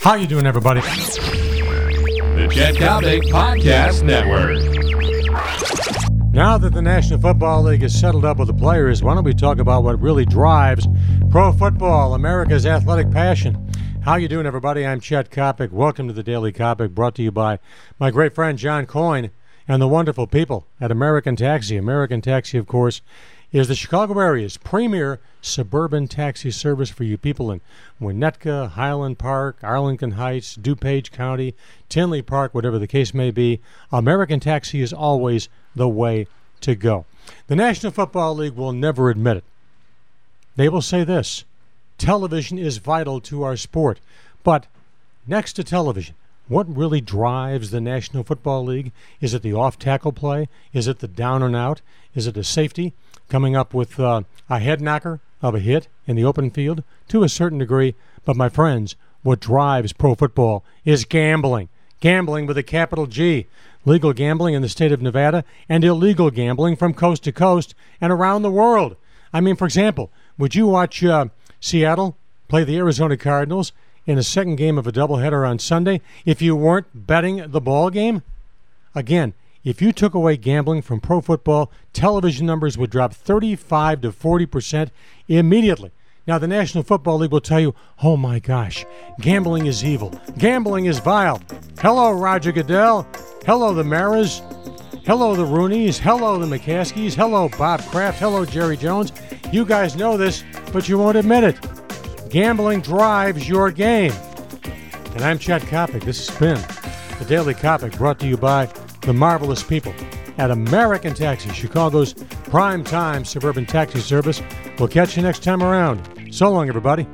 How you doing, everybody? The Chet Coppock Podcast Network. Now that the National Football League is settled up with the players, why don't we talk about what really drives pro football, America's athletic passion? How you doing, everybody? I'm Chet Coppock. Welcome to the Daily Coppock, brought to you by my great friend John Coyne and the wonderful people at American Taxi. American Taxi, of course, is the Chicago area's premier suburban taxi service for you people in Winnetka, Highland Park, Arlington Heights, DuPage County, Tinley Park, whatever the case may be. American Taxi is always the way to go. The National Football League will never admit it. They will say this television is vital to our sport. But next to television, what really drives the National Football League? Is it the off tackle play? Is it the down and out? Is it the safety? coming up with uh, a head knocker of a hit in the open field to a certain degree. But my friends, what drives pro football is gambling. Gambling with a capital G. Legal gambling in the state of Nevada and illegal gambling from coast to coast and around the world. I mean, for example, would you watch uh, Seattle play the Arizona Cardinals in a second game of a doubleheader on Sunday if you weren't betting the ball game? Again, if you took away gambling from pro football, television numbers would drop 35 to 40 percent immediately. Now, the National Football League will tell you, oh my gosh, gambling is evil. Gambling is vile. Hello, Roger Goodell. Hello, the Maras. Hello, the Rooneys. Hello, the McCaskeys. Hello, Bob Kraft. Hello, Jerry Jones. You guys know this, but you won't admit it. Gambling drives your game. And I'm Chet Coppock. This has been the Daily Coppock brought to you by the marvelous people at American Taxi, Chicago's prime time suburban taxi service. We'll catch you next time around. So long, everybody.